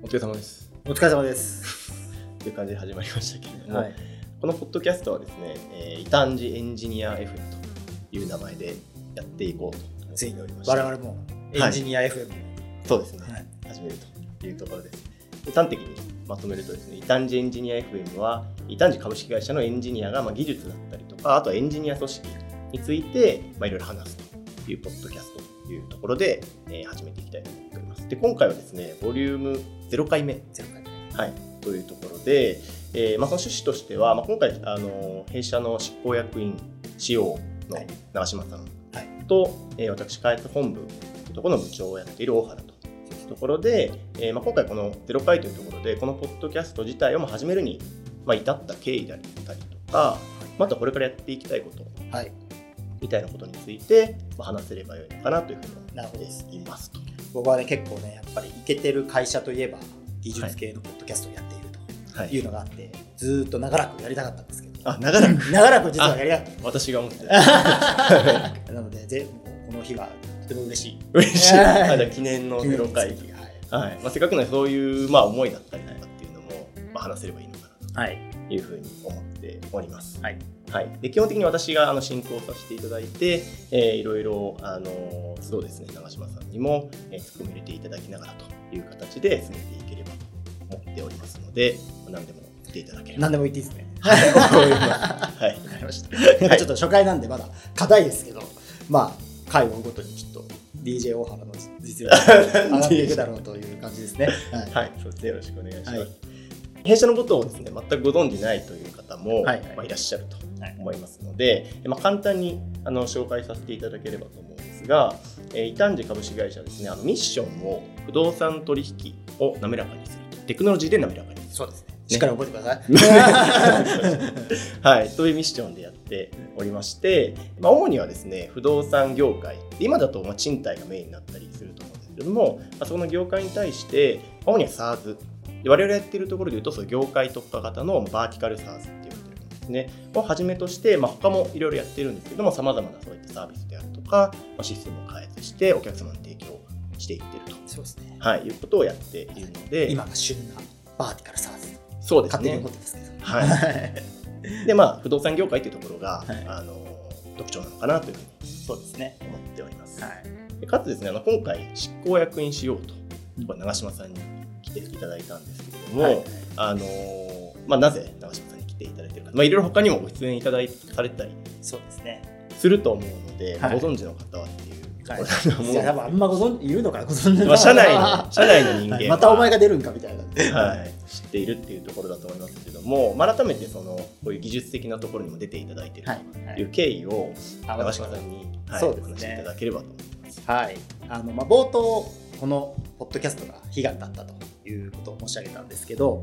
お疲れ様です。お疲れ様です。という感じで始まりましたけれども、はい。このポッドキャストはですね、えー、異端児エンジニア FM という名前でやっていこうと思っておりまして我々もエンジニア FM そうですね、はい始めるというところです。で端的にまとめるとですね、異端児エンジニア FM は、異端児株式会社のエンジニアがまあ技術だったりとか、あとはエンジニア組織についてまあいろいろ話すというポッドキャストというところで、えー始めていきたいと思っております。で、今回はですね、ボリューム0回目ゼロ回はい、というところで、えーまあ、その趣旨としては、まあ、今回あの弊社の執行役員 CO のはい。長嶋さんはい。と、えー私開発本部というところの部長をやっている大原というところで、えーまあ、今回この0回というところでこのポッドキャスト自体をまあ始めるに、まあ、至った経緯であったりとか、まあ、あとはこれからやっていきたいことはい。みたいなことについて、まあ、話せればよいのかなというふうに思っていますと。僕はね、結構ね、やっぱりイケてる会社といえば、技術系のポッドキャストをやっているはいというのがあって、ずーっと長らくやりたかったんですけど、あ長らく？長らく実はやりたかっ私が思ってるた。なので、ぜこの日がとても嬉しい。嬉しい。あじゃあ記念の0回。はい。はいまあ、せっかくのでそういう、まあ、思いだったりとかっていうのも、まあ、話せればいいのかなはい。というふうに思っております。はい。はい、で基本的に私があの進行させていただいて、えーいろいろあの都度ですね長嶋さんにも、えー、ツッコミ入れていただきながらという形で進めていければと思っておりますので何でも来ていただければ何でも言っていいですね。はいわかりました。ちょっと初回なんでまだ硬いですけど、まあ、回をごとにきっと DJ 大原の実力が上がっていくだろうという感じですね。はい。はい、そうですね。よろしくお願いします。はい弊社のことをですね、全くご存じないという方も、はいまあ、いらっしゃるとはい。思いますので、まあ、簡単にあの紹介させていただければと思うんですが、えー、イタンジ株式会社はですね、あのミッションを不動産取引を滑らかにすると、テクノロジーで滑らかにする。そうですね。しっかり覚えてください。はい、というミッションでやっておりまして、まあ、主にはですね不動産業界。今だとまあ賃貸がメインになったりすると思うんですけども、まあ、その業界に対して主には SARS で我々やっているところでいうとその業界特化型のバーティカル SARS って言われてるんですねをはじめとして、まあ、他もいろいろやってるんですけどもさまざまなそういったサービスであるとか、まあ、システムを開発してお客様に提供していってると、そうですね。はい、いうことをやっているので今が旬なバーティカルサーズ。そうですね勝手に思ってますけど。はい でまあ不動産業界というところが、はいあの特徴なのかなというふうにそうですね。思っております。はい。でかつですねあの今回執行役員しようと、これ長嶋さんに来ていただいたんですけれども、はい。あのまあ、なぜ長嶋さんに来ていただいているか、まあ、いろいろ他にもご出演いただいされたりそうですね。すると思うので、はい。ご存知の方はっていうところだと思うい。や、多分あんまご存知、いるのかな、ご存知まあ社内の 社内の人間。ははい。またお前が出るんかみたいな。はい、知っているっていうところだと思いますけども、まあ、改めてそのこういう技術的なところにも出ていただいているはい。という経緯をあ長嶋さんに、はい、そうですねお話しいただければと思います。はい、あのまあ、冒頭このポッドキャストが悲願だったということを申し上げたんですけど、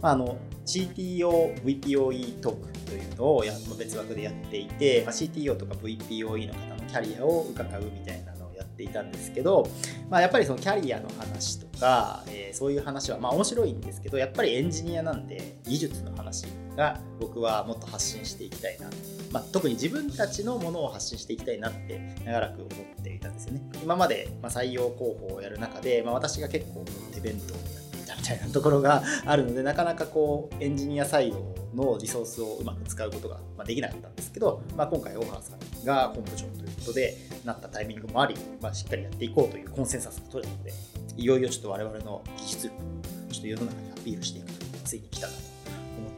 まあ、あの CTO、VPOE トークというのをや別枠でやっていて、まあ、CTO とか VPOE の方のキャリアを伺うみたいなのをやっていたんですけど、まあ、やっぱりそのキャリアの話とか、えーそういう話はまあ面白いんですけどやっぱりエンジニアなんで技術の話が僕はもっと発信していきたいなまあ、特に自分たちのものを発信していきたいなって長らく思っていたんですよね。今まで、ま、採用広報をやる中で、まあ、私が結構手弁当をやっみたいなところがあるのでなかなかこうエンジニア採用のリソースをうまく使うことができなかったんですけど、まあ、今回大原さんが本部長ということでなったタイミングもあり、まあ、しっかりやっていこうというコンセンサスが取れたのでいよいよちょっと我々の技術力をちょっと世の中にアピールしていくというのがついに来たなと。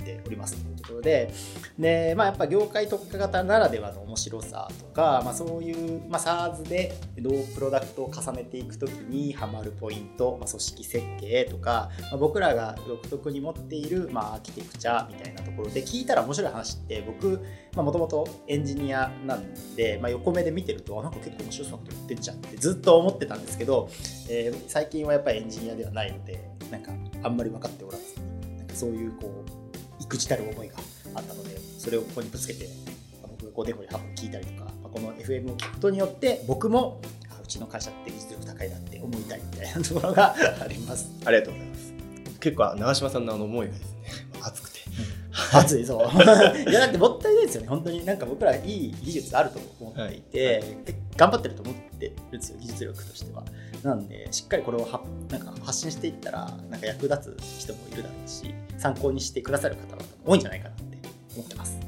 っておりますというところで、で、まあ、やっぱ業界特化型ならではの面白さとか、まあ、そういう、まあ、SARS でどうプロダクトを重ねていくときにハマるポイント、まあ、組織設計とか、まあ、僕らが独特に持っている、まあ、アーキテクチャみたいなところで聞いたら面白い話って僕もともとエンジニアなんで、まあ、横目で見てるとなんか結構面白そうなこと言ってんじゃんってずっと思ってたんですけど、えー最近はやっぱりエンジニアではないのでなんかあんまり分かっておらずなんかそういうこう育児たる思いがあったのでそれをここにぶつけてまあ僕がこうデモで多分聞いたりとか、まあこの FM を聞くことによって僕もあうちの会社って技術力高いなって思いたいみたいなところが あります。ありがとうございます。結構長嶋さんのあの思いがですね、熱くて。熱いそう いやだってもったいないですよね本当になんか僕らいい技術あると思っていて、結頑張ってると思ってるんですよ技術力としては。なんでしっかりこれをはなんか発信していったらなんか役立つ人もいるだろうし参考にしてくださる方々も多いんじゃないかなって思ってます。あ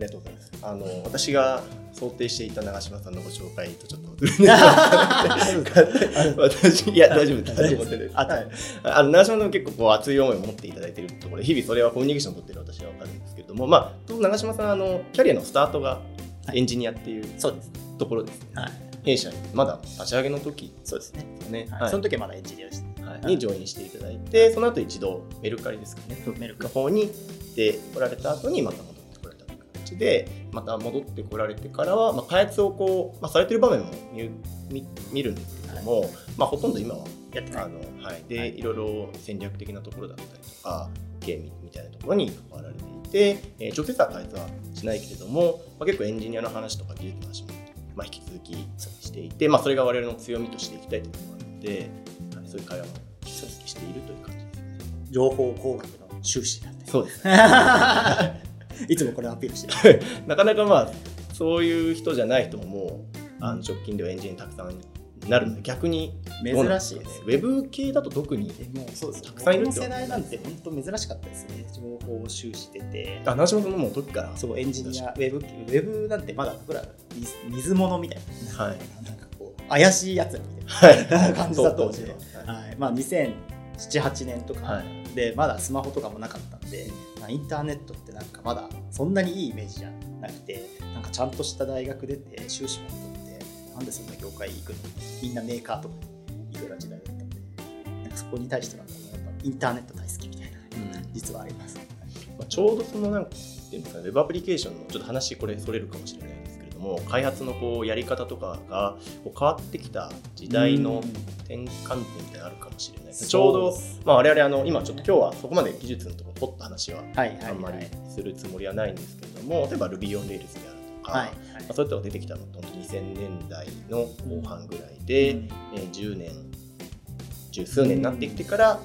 りがとうございます。あの私が想定していた長嶋さんのご紹介とちょっと 私いや大丈夫です。大丈夫です。あはいあの長嶋さんも結構こう熱い思いを持っていただいているところで日々それはコミュニケーションを取っている私は分かるんですけれども、まあ長嶋さんあのキャリアのスタートがエンジニアっていうそうですところですね。はい。弊社にまだ立ち上げの時そうですね、ね。はい。その時はまだエンジニアでしたはい。にジョインしていただいて、その後一度メルカリですかね。メルカの方に行ってこられた後にまた戻ってこられたという形でまた戻ってこられてからは、まあ、開発をこう、まあ、されてる場面も見見見るんですけれども、まあ、ほとんど今はやってあの、はい。ではい。い、ろいろ戦略的なところだったりとかゲームみたいなところに関わられていて、えー直接は開発はしないけれども、まあ、結構エンジニアの話とか技術の話も、まあ、引き続きしていて、まあ、それが我々の強みとしていきたいというのがあるので、はい、そういう会話も引き続きしているという感じですね。情報工学の修士なんでそうです。いつもこれアピールしてる。なかなかまあそういう人じゃない人ももうあの直近ではエンジニアたくさんなるので逆に珍しいですかね。ウェブ系だと特にでもそうですたくさんいる世代なんて本当珍しかったですね。情報を修してて。あ長島さんのもう時からそうエンジニア。ウェブウェブなんてまだ僕ら水水物みたいな、はい。なんかこう怪しいやつらみたいはい。な感じだったんでははい。まあ、2007,8年とかはい。でまだスマホとかもなかったんで、まあインターネットってなんかまだそんなにいいイメージじゃなくてなんかちゃんとした大学出て修士も取なんでそんな業界行くのみんなメーカーとかに行くような時代だったんでなんかそこに対してはインターネット大好きみたいなうん実はあります。まあ、ちょうどそのなんかっていうんですかねウェブアプリケーションのちょっと話これそれるかもしれないんですけれども開発のこうやり方とかがこう変わってきた時代の転換点みたいなのあるかもしれない。ですちょうど、まあ、我々あの今ちょっと今日はそこまで技術のところポッと話はあんまりはいするつもりはないんですけれども、例えば Ruby on Rails でか、はい。まあ、そういったのが出てきたのって本当に2000年代の後半ぐらいで、うん。えー10年十数年になってきてから、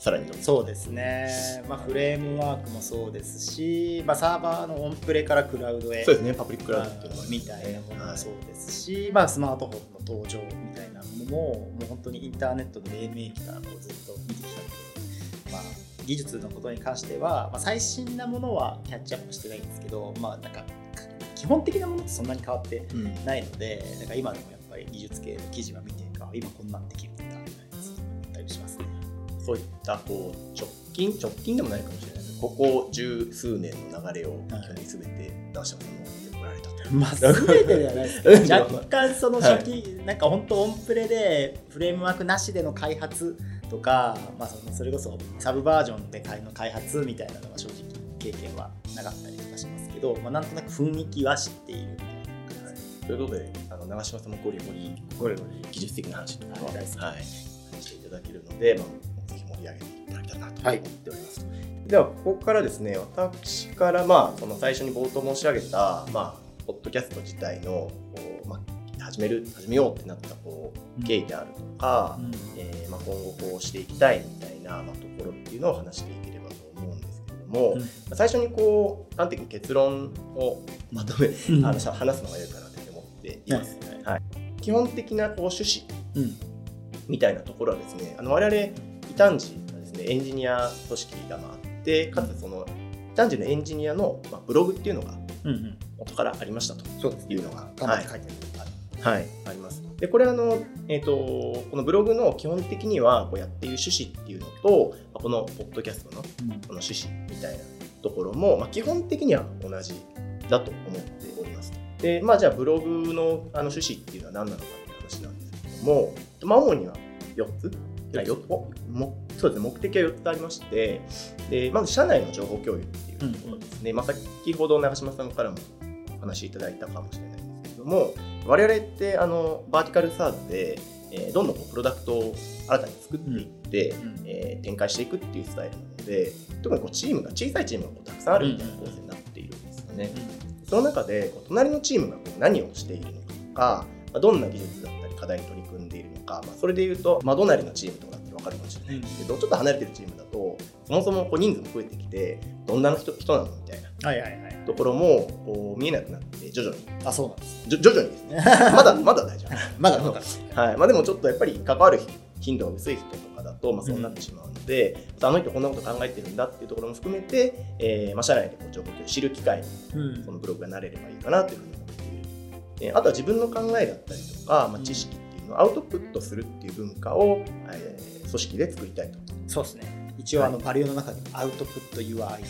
さらにそうですね、まあ、フレームワークもそうですし、まあ、サーバーのオンプレからクラウドへそうですね。パブリッククラウドっていうのが、みたいなものはい。もそうですし、まあ、スマートフォンの登場みたいなものももう本当にインターネットの黎明期からこうずっと見てきたので、まあ、技術のことに関しては、まあ、最新なものはキャッチアップしてないんですけど、まあ、なんか基本的なものってそんなに変わってうん。ないのでなんか今でもやっぱり技術系の記事は見てあ今こんなんできるんだみたいなやつ思ったりしますね。そういったこう直近直近でもないかもしれないです。けどここ十数年の流れを基本に全て出してもられたと。い うまあ、全てではないですけど 若干その初期、なんか本当オンプレでフレームワークなしでの開発とか、まあ、そのそれこそサブバージョンでの開発みたいなのは正直経験はなかったりとかしますけど、まあ、なんとなく雰囲気は知っているみたいな。ということであの長嶋さんもゴリゴリゴリゴリ技術的な話とかは、はい。はい、していただけるので、まあ、ぜひ盛り上げていただけたらなとはい思っております。ではここからですね私からまあその最初に冒頭申し上げたまあポッドキャスト自体のこうまあ始める始めようってなったこう経緯であるとか、えーまあ、今後こうしていきたいみたいな、まあ、ところっていうのを話していけも、うん。まあ最初にこう端的に結論をまとめうん。あの話すのがいいかなって思っています。はい。基本的なこう趣旨うん。みたいなところはですねあの我々異端児がですねエンジニア組織がまああってかつその異端児のエンジニアの、まあ、ブログっていうのがうんうん。元からありましたというのが、頑張って書いてある、はい、あります。で、これあの、えっ、と、このブログの基本的には、こうやっている趣旨っていうのと、まあこのポッドキャストのこの趣旨みたいなところも、まあ、基本的には同じだと思っております。で、まあ、じゃあブログのあの趣旨っていうのは何なのかっていう話なんですけども、まあ、主には4つ。もそうですね、目的は4つありまして、でまず社内の情報共有っていうところですね、まあ、先ほど長嶋さんからもお話しいただいたかもしれないども、我々ってあのバーティカルサーズで、えーどんどんこうプロダクトを新たに作っていって、うんえー展開していくっていうスタイルなので、特にこうチームが小さいチームがこうたくさんあるみたいな構成になっているんですよね。その中でこう隣のチームがこう何をしているのかとか、まあ、どんな技術だったり課題に取り組んでいるのか、まあ、それでいうと、まあ、隣のチームとかって分かるかもしれないんですけど、ちょっと離れてるチームだとそもそもこう人数も増えてきてどんな人人なのみたいな。はいはいはい。ところもこう見えなくなって徐々に。あそうなんですじょ徐々にですね。まだまだ大丈夫。まだまだ。はい。まあ、でもちょっとやっぱり関わる頻度が薄い人とかだと、まあ、そうなってしまうので、あの人こんなこと考えてるんだっていうところも含めて、えーまあ、社内でこう情報共有知る機会にうん。このブログがなれればいいかなというふうに思っている、えーあとは自分の考えだったりとか、まあ、知識っていうのをアウトプットするっていう文化を、えー組織で作りたいと。そうですね一応あのバリューの中にもアウトプット UI なんて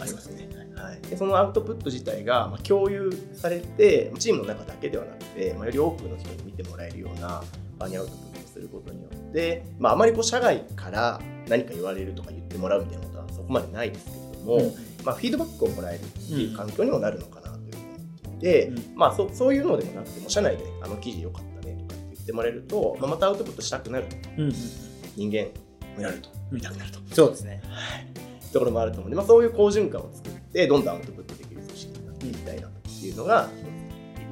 ありますね。はい、でそのアウトプット自体がまあ共有されてチームの中だけではなくて、まあ、より多くの人に見てもらえるような場にアウトプットすることによって、まあ、あまりこう社外から何か言われるとか言ってもらうみたいなことはそこまでないですけれども、うん。まあ、フィードバックをもらえるっていう環境にもなるのかなというふうに思っていて、うん。まあ、そそういうのでもなくても社内であの記事良かったねとかって言ってもらえると、まあ、またアウトプットしたくなるうんうん。人間見られると。見たくなると。そうですね。ところもあると思う。ので、まあ、そういう好循環を作ってどんどんアウトプットできる組織になっていきたいなというのが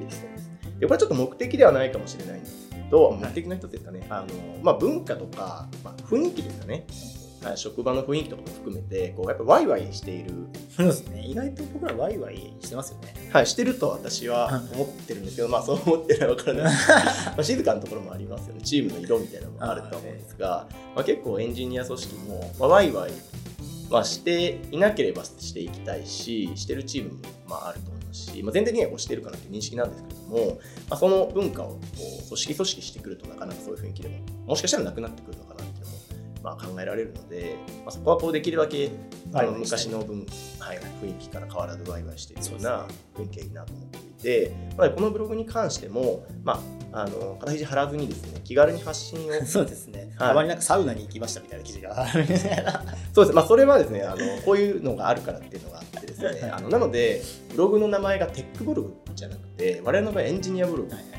一つですでこれはちょっと目的ではないかもしれないんですけど目的の一つですかね、あのまあ、文化とか、まあ、雰囲気ですかね、はい、職場の雰囲気とかも含めてこうやっぱワイワイしている、そうですね。意外と僕らワイワイしてますよね。はい、してると私は思ってるんですけど、まあ、そう思ってるのは分からない。まあ静かなところもありますよね。チームの色みたいなのもあると思うんですが、まあ、結構エンジニア組織も、まあ、ワイワイまあ、していなければしていきたいし、してるチームもまああると思いますし、まあ、全体的にはしてるかなという認識なんですけれども、まあ、その文化をこう組織組織してくるとなかなかそういう雰囲気でも、もしかしたらなくなってくるのかなまあ、考えられるので、まあ、そこはこうできるだけあの昔の文、はい、雰囲気から変わらずワイワイしているような雰囲気がいいなと思っていて、まあ、このブログに関しても、まあ、あの肩肘張らずにですね気軽に発信を そうですね、はい。たまになんかサウナに行きましたみたいな記事が そうです、まあ、それはですねあのこういうのがあるからっていうのがあってですね。あのなのでブログの名前がテックブログじゃなくて我々の場合エンジニアブログ。なんです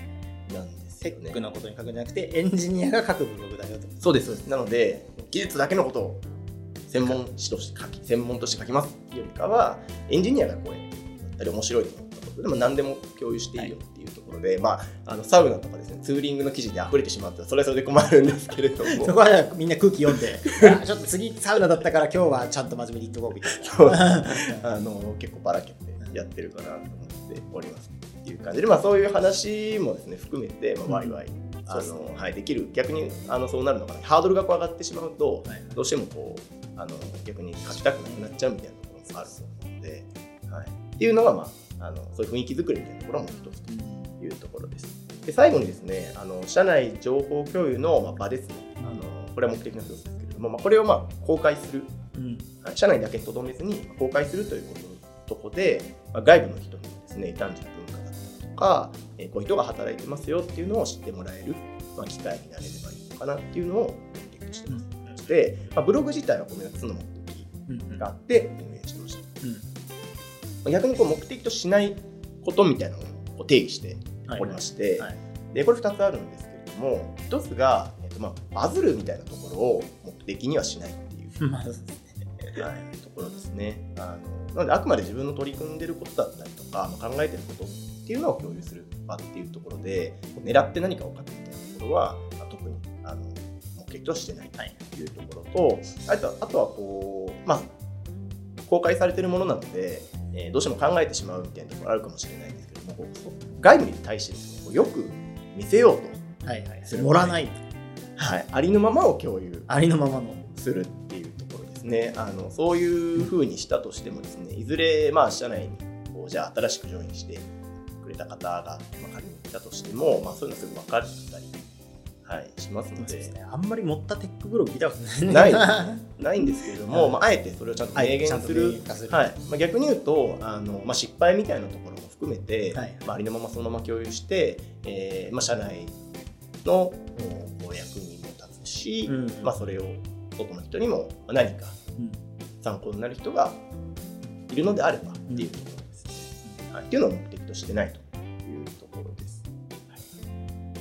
テックのことに書くんじゃなくてエンジニアが書くブログだよと。そうです。なので技術だけのことを専門誌として書き専門として書きますっていうよりかはエンジニアがこうやってだったり面白いと思ったことでも何でも共有していいよっていうところで、まああのサウナとかですねツーリングの記事で溢れてしまったらそれはそれで困るんですけれども。そこはみんな空気読んで あちょっと次サウナだったから今日はちゃんと真面目に言っとこうみたいな。あの結構ばらけてやってるかなと思っておりますっていう感じで、まあ、そういう話もですね含めて、まあ、ワイワイ、あのはい、できる。逆にあのそうなるのかな。ハードルがこう上がってしまうと、はい。どうしてもこうあの逆に書きたくなくなっちゃうみたいなところもあると思うので、はい、っていうのが、まあ、あのそういう雰囲気作りみたいなところも一つというところです。で最後にですねあの社内情報共有のまあ場ですね。あのこれは目的の一つですけれども、まあ、これをまあ公開する。うん。はい。社内だけとどめずに公開するということとこで、まあ外部の人にもですね、異端児とか、えーこういう人が働いてますよっていうのを知ってもらえる、まあ、機会になれればいいのかなっていうのを目的としてます。で、まあ、ブログ自体はこの4つの目的うんがあって運営して。ました。まあ逆にこう目的としないことみたいなのを定義しておりまして、はい。でこれ2つあるんですけれども、1つが、えっとまあ、バズるみたいなところを目的にはしないっていう。はい、ところですね。あのなので、あくまで自分の取り組んでることだったりとか、まあ、考えてることっていうのを共有する場っていうところで、狙って何かを書くみたいなところは、まあ、特にあの目的としてないとい。うところと、あとあとはこう、まあ、公開されてるものなので、えーどうしても考えてしまうみたいなところあるかもしれないんですけども、外部に対してですね、こうよく見せようと、はいはいそれ盛らないはい、ありのままを共有ありのままの。するっていうところですね。あのそういうふうにしたとしてもですね、いずれまあ社内にこうじゃあ新しくジョインしてくれた方が、まあ、仮にいたとしても、まあ、そういうのすぐ分かったり、はい、しますので。ね。あんまり持ったテックブログ見たことない。ない ないんですけれども、はい。まあ、あえてそれをちゃんと明言する。はい。まあ、逆に言うとあの、まあ、失敗みたいなところも含めて、はい。まあ、ありのままそのまま共有して、えーまあ、社内の役にも立つし、うんまあ、それを外の人にも何かうん。参考になる人がいるのであればっていうところ。はい、っていうのを目的としてないというところです。はい、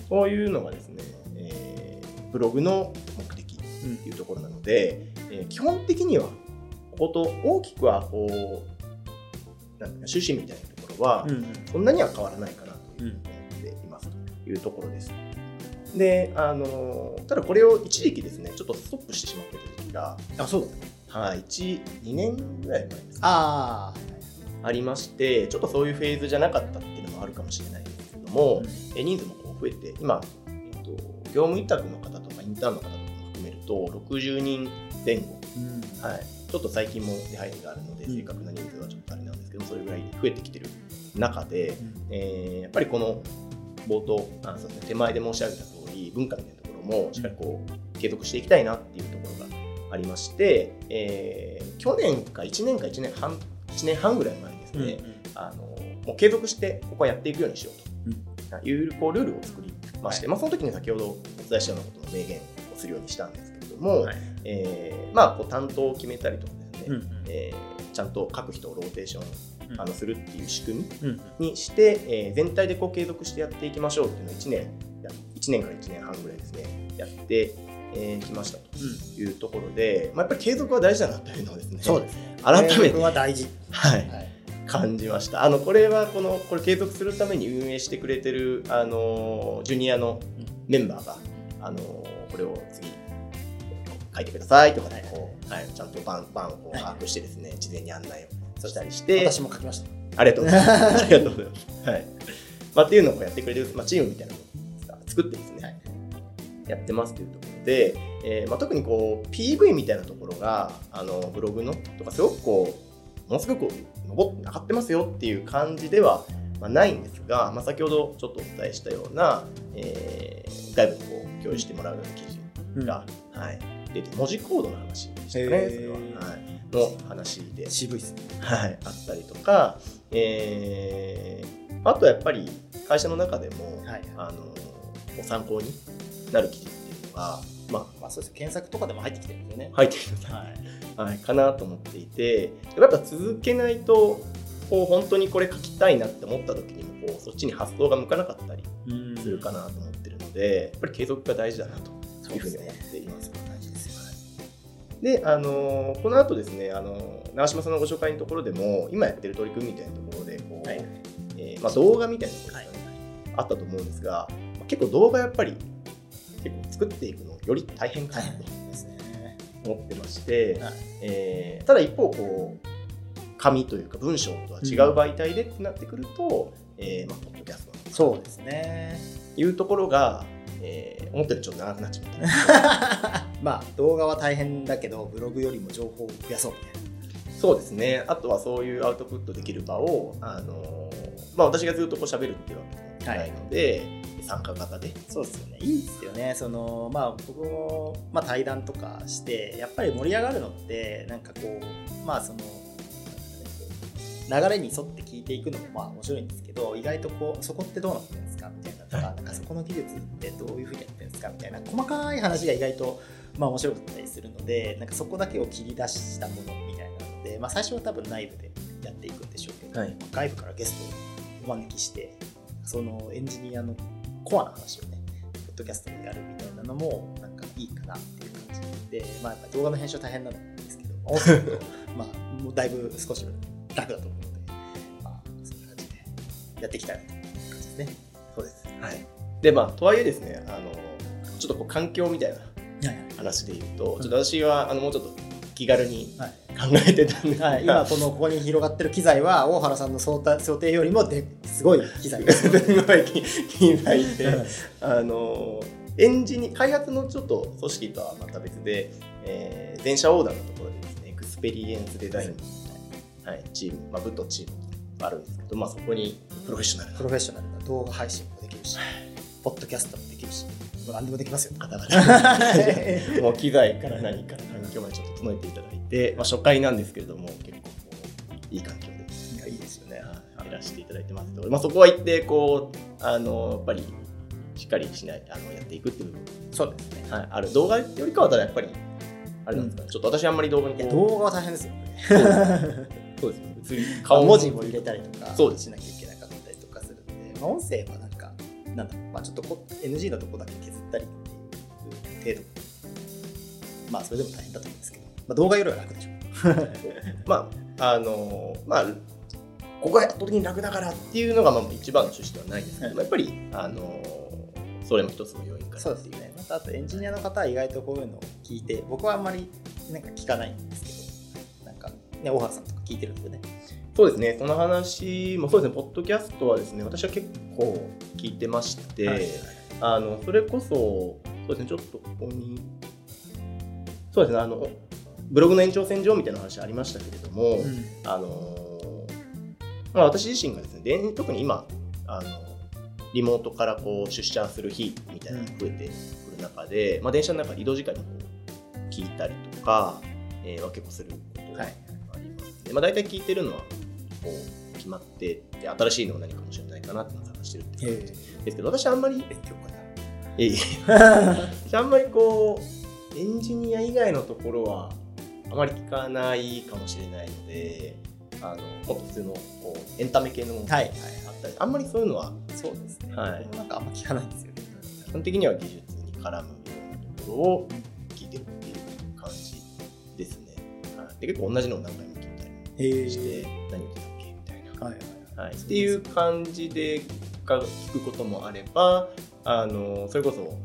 そういうのがですね、えーブログの目的っていうところなので、えー基本的にはここと大きくはこうなんか趣旨みたいなところは、うんうん。そんなには変わらないかなというふうに思っていますというところです。で、あのただこれを一時期ですね、ちょっとストップしてしまってた時期が、あそうだはい、1、2年ぐらい前ですね。あありまして、ちょっとそういうフェーズじゃなかったっていうのもあるかもしれないですけども、え人数もこう増えて、今、えっと、業務委託の方とかインターンの方とかも含めると、60人前後、うん。はい、ちょっと最近も出入りがあるので、うん。正確な人数はちょっとあれなんですけど、それぐらい増えてきてる中で、うん。えーやっぱりこの冒頭あそうです、ね、手前で申し上げた通り文化みたいなところもしっかりこう継続していきたいなっていうところがありまして、えー去年か1年か1年半1年半ぐらい前にですね、あのもう継続してここはやっていくようにしようと。いうこうルールを作りまして、はい。まあ、その時に先ほどお伝えしたようなことの明言をするようにしたんですけれども、はい。えーまあ、こう担当を決めたりとかですね、うんえーちゃんと各人をローテーションうん。あのするっていう仕組みうんにして、えー全体でこう継続してやっていきましょうっていうのを1年や1年から1年半ぐらいですねやってき、えーきましたというところで、まあ、やっぱり継続は大事だなというのをですねそうですね。改めては大事。はい、はい。感じました。あのこれはこのこれ継続するために運営してくれてるあのジュニアのメンバーがあのこれを次書いてくださいとかねこう、はい、ちゃんと番番を把握してですね事前に案内をしたりして私も書きました。ありがとうございます。ありがとうございます。はい。まあ、っていうのをやってくれる、まあ、チームみたいなのを作ってですね、はいやってますというところで、えーまあ、特にこう PV みたいなところがあのブログのとかすごくこうものすごく上って上がってますよっていう感じでは、まあ、ないんですが、まあ、先ほどちょっとお伝えしたような、えー外部にこう共有してもらうような記事が、はい、出て文字コードの話でしたね、へー。それは、はい、の話で。渋いですね。はい、あったりとか、えーあとやっぱり会社の中でも、はいあのご参考になる記事っていうのが、ままあそうです検索とかでも入ってきてるんですよね。あ、入っているのはい。か,、はい、かなと思っていてやっぱ続けないとこう本当にこれ書きたいなって思った時にもこうそっちに発想が向かなかったりうん。するかなと思ってるので、やっぱり継続が大事だなと。いうふうに思っています。大事ですよで、あのーこの後ですね、あのー長嶋さんのご紹介のところでも、今やってる取り組みみたいなところでこう、はい。えーまあ、動画みたいなことが、ねあったと思うんですが、まあ結構動画やっぱり結構作っていくのより大変かなと思ってまして、はい。えーただ一方こう紙というか文章とは違う媒体でってなってくると、えーまあ、ポッドキャストとそうですね。いうところが、えー思ったよりちょっと長くなっちまった。まあ動画は大変だけどブログよりも情報を増やそうみたいな。そうですね。あとはそういうアウトプットできる場を、あのまあ、私がずっとこう喋るっていうわけでもないので、参加型で。そうですよね。いいですよね。そのまあ僕も、まあ、対談とかしてやっぱり盛り上がるのってなんかこうまあその流れに沿って聞いていくのもまあ面白いんですけど意外とこうそこってどうなってるんですかみたいなとか,、はい。なんかそこの技術ってどういうふうにやってるんですかみたいな細かい話が意外とまあ面白かったりするのでなんかそこだけを切り出したものみたいなので、まあ、最初は多分内部でやっていくんでしょうけど、はい。外部からゲストをお招きしてそのエンジニアのコアな話をねポッドキャストでやるみたいなのもなんかいいかなっていう感じで、まあ、やっぱ動画の編集大変なんですけど、音声だとまあもうだいぶ少し楽だと思うので、まあ、そんな感じでやっていきたいなという感じですね。そうです。はい。で、まあ、とはいえですね、あのちょっとこう環境みたいなはい話で言うと、ちょっと私はあのもうちょっと気軽にはい考えてたんではい、今このここに広がってる機材は大原さんの想定想定よりもですごい機材です。すごい機機材で、あのエンジニ開発のちょっと組織とはまた別で、えー、全社オーダーのところでですね、 experience design、はい、チーム、まあ、部とチームがあるんですけど、まあ、そこにプロフェッショナルなプロフェッショナルな動画配信もできるし、ポッドキャストもできるし、何でもできますよ。方々 もう機材から何から環境までちょっと整えていただいて、まあ、初回なんですけれども結構こういい環境でいやいいですよね。はいやらせていただいてますけど、まあ、そこは一定こうあのやっぱりしっかりしないあのやっていくっていう部分、そうですね。はい、ある動画よりかはただやっぱりあれなんですかね、ちょっと私あんまり動画に動画は大変ですよ。そうですね映り顔顔文字も入れたりとかそうですしなきゃいけなかったりとかするんで、まあ、音声はなんか、なんだまあ、ちょっとこ NG のとこだけ削ったりっていう程度。まあ、それでも大変だと思うんですけど、まあ、動画よりは楽でしょ。まああのまあここが圧倒的に楽だからっていうのがまあ一番の趣旨ではないですけど、はいやっぱりあのそれも一つの要因かなそうですね。またあとエンジニアの方は意外とこういうのを聞いて、僕はあんまりなんか聞かないんですけど、ね、大原さんとか聞いてるんですよね。そうですね、その話もそうですね、ポッドキャストはですね、私は結構聞いてまして、はいあのそれこそ、そうですね、ちょっとここに、そうですね、あのブログの延長線上みたいな話ありましたけれども、うんあのまあ、私自身がですね、で特に今、あのリモートからこう出社する日みたいなのが増えてくる中で、まあ、電車の中、移動時間にこう聞いたりとか、えーは結構することがはいありますね。まあ、大体聞いてるのはこう決まってで、新しいのが何かもしれないかなっていうのを探してるっていう感じですけど、私あんまり、勉強家だ。いえいえ 私あんまりこう、エンジニア以外のところはあまり聞かないかもしれないので、あのもっと普通のこうエンタメ系のものがあはいったり、あんまりそういうのはそうですね。はいなんかあんま聞かないんですよね。基本的には技術に絡むようなところを聞いてるっていう感じですね。はい、で結構同じのを何回も聞いたりへして、何言ってたっけみたいな。はいはいはい、っていう感じでが聞くこともあればあのそれこそ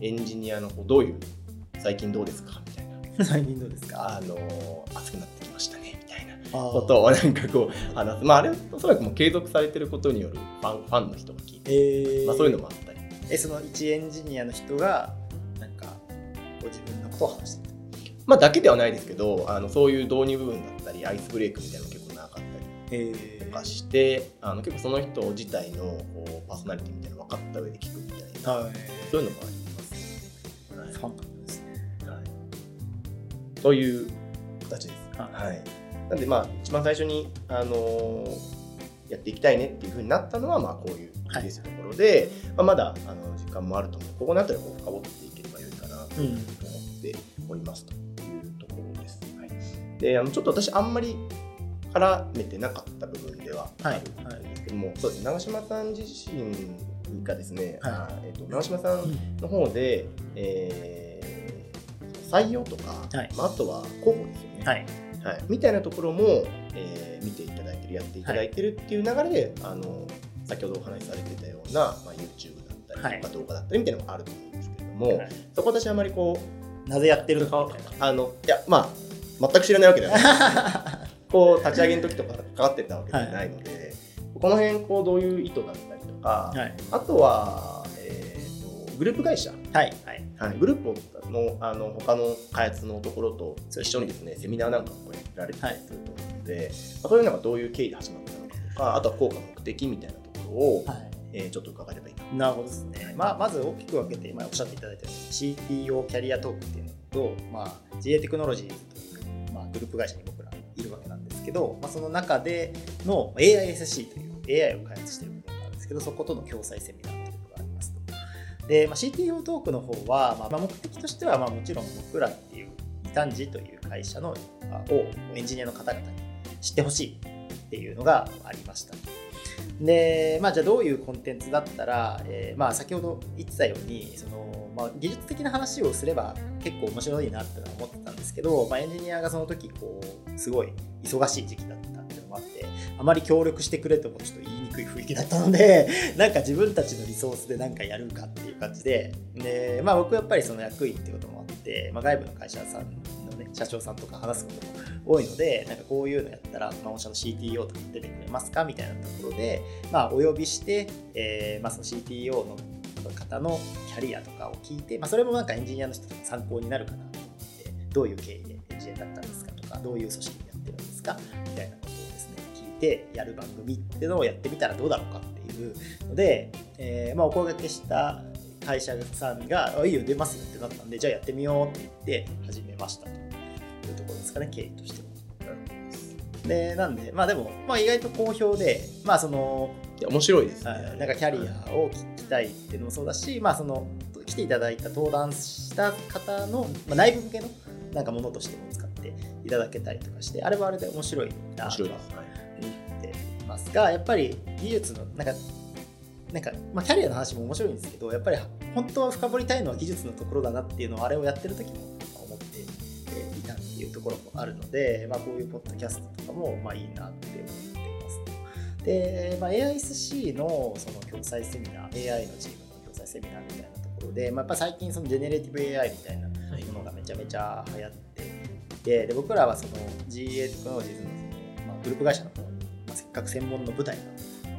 エンジニアのこうどういう最近どうですか？みたいな。最近どうですか？あの熱くなってきましたねみたいなこことをなんかこう話す。まああれおそらくもう継続されてることによるファンファンの人が聞いて、えー。まあ、そういうのもあったり。えその一エンジニアの人がなんかご自分のことを話してる？まあだけではないですけどあのそういう導入部分だったりアイスブレイクみたいなの結構長かったり。えとかしてあの結構その人自体のこうパーソナリティみたいなの分かった上で聞くみたいな。はい。そういうのもあります、はい。ファンなんですね。はい、という形です。ははい、なんでまあ一番最初に、あのーやっていきたいねっていうふうになったのはまあこういうはいですところで、まあ、まだあの時間もあると思う。ここの辺りを深掘っていければよいかなと思うんっておりますというところです。はい、であのちょっと私あんまり絡めてなかった部分ではあるんですけども、そうですね。長嶋さん自身がですね、はい。あえっと長嶋さんの方で、えー採用とか、はい。まあ、あとは広報ですよね、はい。はい。みたいなところも、えー見ていただいてるやっていただいてるっていう流れで、あの先ほどお話しされてたような、まあ、YouTube だったりとか動画だったりみたいなのがあると思うんですけれども、はい。そこ私あまりこうなぜやってるのかあのいやまあ全く知らないわけではない こう立ち上げの時とか関わってたわけではないので、この辺こうどういう意図だったりとか、はい。あとは、えーとグループ会社。はい。はい。はい、グループのあの他の開発のところと一緒にですねセミナーなんかもやられてたりすると思うので、まあそういうのがどういう経緯で始まったのかとかあとは効果目的みたいなところを、はい。えーちょっと伺えればいいな。と。なるほどですね。まあ、まず大きく分けて、今おっしゃっていただいたように CTO キャリアトークっていうのと、まあ、GA テクノロジーズという、まあ、グループ会社に僕らいるわけなんですけど、まあ、その中での AISC という AI を開発している部分があるんですけど、そことの共催セミナーというのがありますと。で、まあ、CTO トークの方は、まあ、目的としては、まあ、もちろん僕らっていう異端児という会社のをエンジニアの方々に知ってほしいっていうのがありました。で、まあ、じゃあどういうコンテンツだったら、えーまあ、先ほど言ってたようにその、まあ、技術的な話をすれば結構面白いなってのは思ってたんですけど、まあ、エンジニアがその時こうすごい忙しい時期だったっていうのもあってあまり協力してくれともちょっと言いにくい雰囲気だったので なんか自分たちのリソースで何かやるかっていう感じでで、まあ、僕やっぱりその役員ってこともあって、まあ、外部の会社さんの、ね、社長さんとか話すことも多いのでなんかこういうのやったら、まあ、御社の CTO とか出てくれますかみたいなところで、まあ、お呼びして、えーまあ、その CTO のの方のキャリアとかを聞いて、まあ、それもなんかエンジニアの人とか参考になるかなと思ってどういう経緯でエンジニアだったんですかとかどういう組織でやってるんですかみたいなことをですね聞いてやる番組っていうのをやってみたらどうだろうかっていうので、えーまあ、お声掛けした会社さんが「いいよ出ますよ」ってなったんでじゃあやってみようって言って始めましたというところですかね経緯としては。でなんでまあでも、まあ、意外と好評でまあその面白いですね。はいなんかキャリアを聞きたいっていうのもそうだし、まあ、その来ていただいた登壇した方の、まあ、内部向けのなんかものとしても使っていただけたりとかしてあれはあれで面白いなと思っていますがやっぱり技術のなんかなんか、まあ、キャリアの話も面白いんですけどやっぱり本当は深掘りたいのは技術のところだなっていうのをあれをやってる時もっていうところもあるので、まあ、こういうポッドキャストとかもまあいいなって思っています。で、まあ、AISC のその共催セミナー AI のチームの共催セミナーみたいなところで、まあ、やっぱ最近そのジェネレーティブ AI みたいなものがめちゃめちゃ流行っててで僕らはその GA テクノロジーズのその、まあ、グループ会社の方に、まあ、せっかく専門の舞台が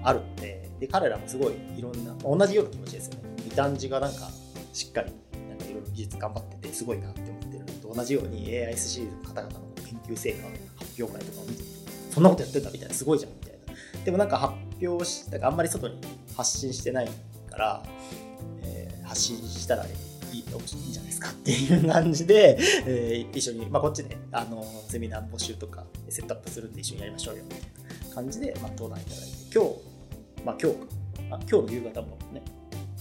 あるのでで彼らもすごいいろんな同じような気持ちですよね異端児がなんかしっかりなんかいろいろ技術頑張っててすごいなって思って同じように AISC の方々の研究成果発表会とかを見てるとそんなことやってんだみたいなすごいじゃんみたいな。でもなんか発表しだからあんまり外に発信してないから、えー発信したらいいいいんじゃないですかっていう感じで、えー一緒に、まあ、こっちであのセミナー募集とかセットアップするんで一緒にやりましょうよみたいな感じで、まあ、登壇いただいて今日、まあ、今日か。あ今日の夕方もね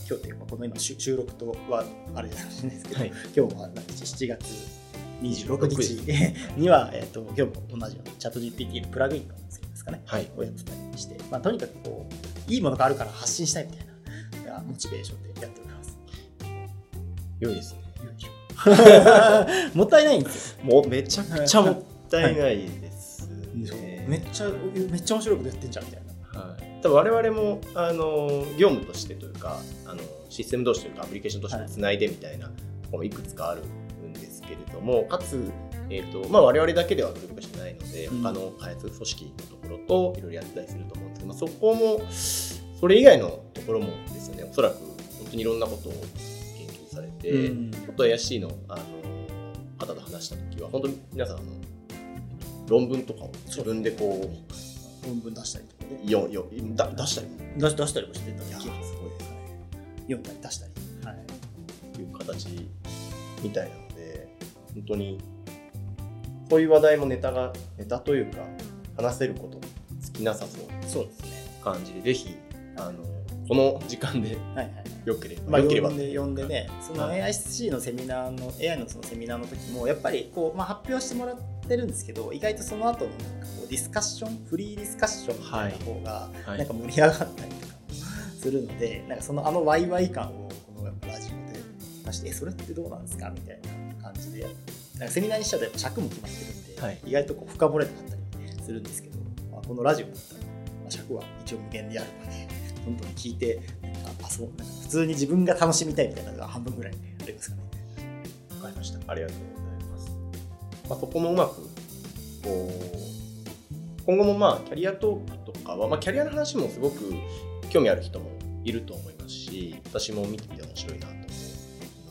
今日っていうかこの今収収録とはあれないですけど、はい。今日は何日7月26日には、えー、と今日も同じようにチャット GPT のプラグインがですかねはい。をやってたりして、まあ、とにかくこういいものがあるから発信したいみたいながモチベーションでやっております。良いですね。もったいないんですよ。もうめちゃくちゃもったいないですね、めっちゃめっちゃ面白いことやってんじゃんみたいな。はい、多分我々もあの業務としてというかあのシステム同士というかアプリケーションとしてつないでみたいなところもいくつかあるんですけれどもかつ、えーとまあ、我々だけではグループ化してないのでうん。他の開発組織のところといろいろやったりすると思うんですけど、まあ、そこもそれ以外のところもですよね。おそらく本当にいろんなことを研究されて、うん。ちょっと AIC のあの方と話した時は本当に皆さんあの論文とかを自分でこう論文出したりとかね。よよだ出したり。出し出したりもしてたいや気がするすごい読んだり出したり。はい。という形みたいなので本当にそういう話題もネタがネタというか話せること尽きなさそうそうですね。な感じでぜひあのこの時間ではいはい。よければ、まあ、よければ呼んで呼んでね、そのはい AIC のセミナーの、AI のそのセミナーの時も、やっぱりこう、まあ、発表してもらってるんですけど、意外とその後のなんかこうディスカッション、フリーディスカッションみたいな方が、はいなんか盛り上がったりするので、なんかそのあのワイワイ感をこのやっぱラジオで出して、え、それってどうなんですかみたいな感じで、なんかセミナーにしちゃうとやっぱ尺も決まってるんで、はい。意外とこう深掘れなかったりするんですけど、まあ、このラジオだったら、まあ、尺は一応無限であるので、どんどん聞いて、なんかあそうなんか普通に自分が楽しみたいみたいなのが半分ぐらいありますかね。わかりました。ありがとうございます、まあ、そこもうまくこう今後もまあキャリアトークとかは、まあ、キャリアの話もすごく興味ある人もいると思いますし私も見てて面白いなと思